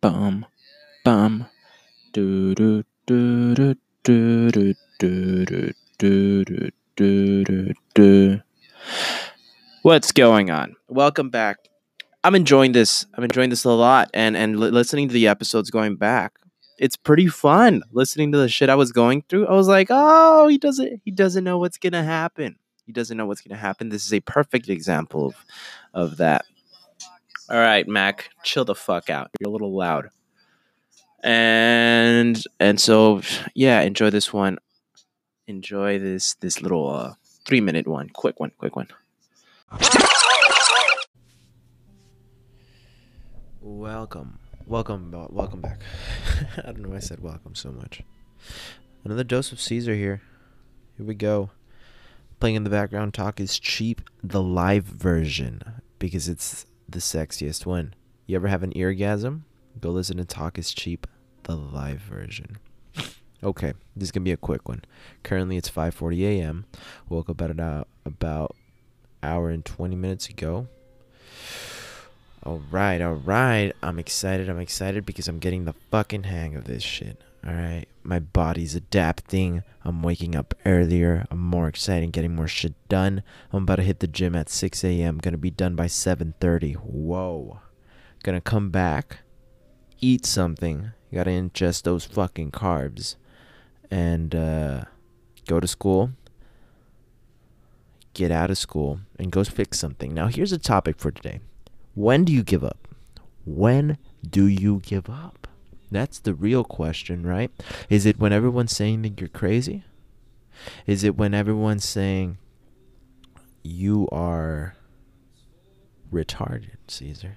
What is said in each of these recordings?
bum bum do do do do do do do do do do do do What's going on? Welcome back. I'm enjoying this. I'm enjoying this a lot, and and li- listening to the episodes going back. It's pretty fun listening to the shit I was going through. I was like, oh, he doesn't he doesn't know what's gonna happen. He doesn't know what's gonna happen. This is a perfect example of of that. All right, Mac, chill the fuck out. You're a little loud. And and so yeah, enjoy this one. Enjoy this this little uh three minute one. Quick one, quick one. Welcome. Welcome welcome back. I don't know why I said welcome so much. Another dose of Caesar here. Here we go. Playing in the background talk is cheap, the live version, because it's the sexiest one. You ever have an eargasm? Go listen to Talk is Cheap, the live version. Okay, this is gonna be a quick one. Currently, it's 5:40 a.m. Woke up about about hour and 20 minutes ago. All right, all right. I'm excited. I'm excited because I'm getting the fucking hang of this shit. All right, my body's adapting. I'm waking up earlier. I'm more excited, getting more shit done. I'm about to hit the gym at 6 a.m. Gonna be done by 7:30. Whoa. Gonna come back, eat something. Gotta ingest those fucking carbs, and uh, go to school. Get out of school and go fix something. Now, here's a topic for today. When do you give up? When do you give up? That's the real question, right? Is it when everyone's saying that you're crazy? Is it when everyone's saying you are retarded, Caesar?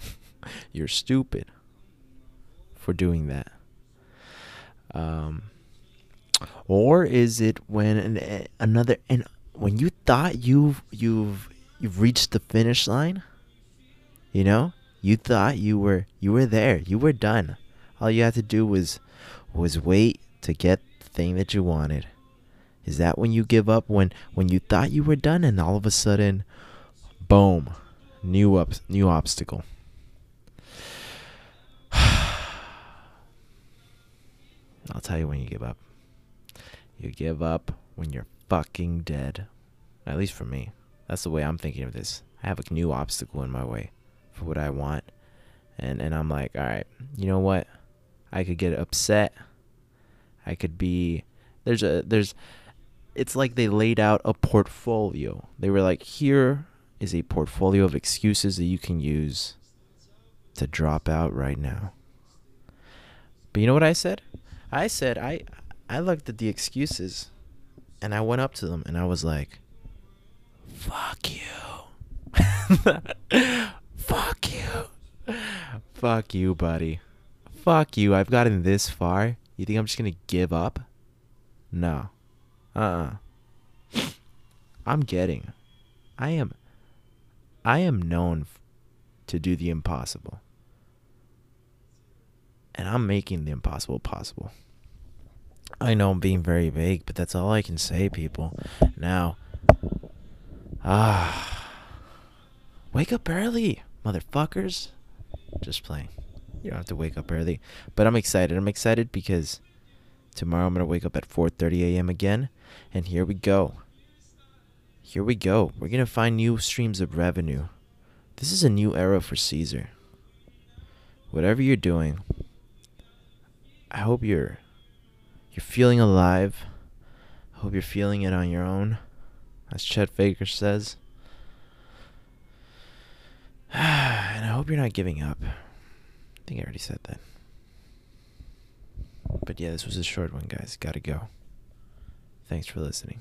you're stupid for doing that. Um, or is it when an, another and when you thought you've you've you've reached the finish line? You know, you thought you were you were there, you were done. All you had to do was was wait to get the thing that you wanted. Is that when you give up when when you thought you were done and all of a sudden boom, new up new obstacle. I'll tell you when you give up. You give up when you're fucking dead. At least for me. That's the way I'm thinking of this. I have a new obstacle in my way for what I want. And and I'm like, all right, you know what? I could get upset. I could be there's a there's it's like they laid out a portfolio. They were like, here is a portfolio of excuses that you can use to drop out right now. But you know what I said? I said I I looked at the excuses and I went up to them and I was like, fuck you. fuck you. Fuck you, buddy. Fuck you. I've gotten this far. You think I'm just to give up? No. Uh-uh. I'm getting. I am I am known to do the impossible. And I'm making the impossible possible. I know I'm being very vague, but that's all I can say, people. Now, ah, wake up early, motherfuckers. Just playing. You don't have to wake up early, but I'm excited. I'm excited because tomorrow I'm gonna wake up at 4:30 a.m. again, and here we go. Here we go. We're gonna find new streams of revenue. This is a new era for Caesar. Whatever you're doing, I hope you're you're feeling alive. I hope you're feeling it on your own, as Chet Faker says. and I hope you're not giving up. I think I already said that. But yeah, this was a short one, guys. Gotta go. Thanks for listening.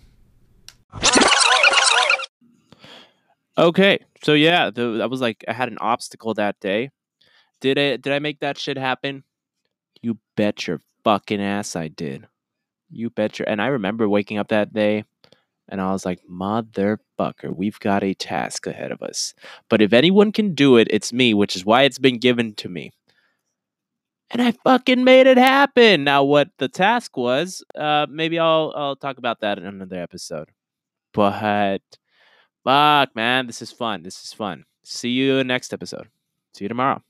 Okay, so yeah, the, was like, I had an obstacle that day. Did I did I make that shit happen? You bet your fucking ass I did. You bet your. And I remember waking up that day, and I was like, motherfucker, we've got a task ahead of us. But if anyone can do it, it's me, which is why it's been given to me. And I fucking made it happen. Now, what the task was, uh, maybe I'll I'll talk about that in another episode. But fuck, man, this is fun. This is fun. See you next episode. See you tomorrow.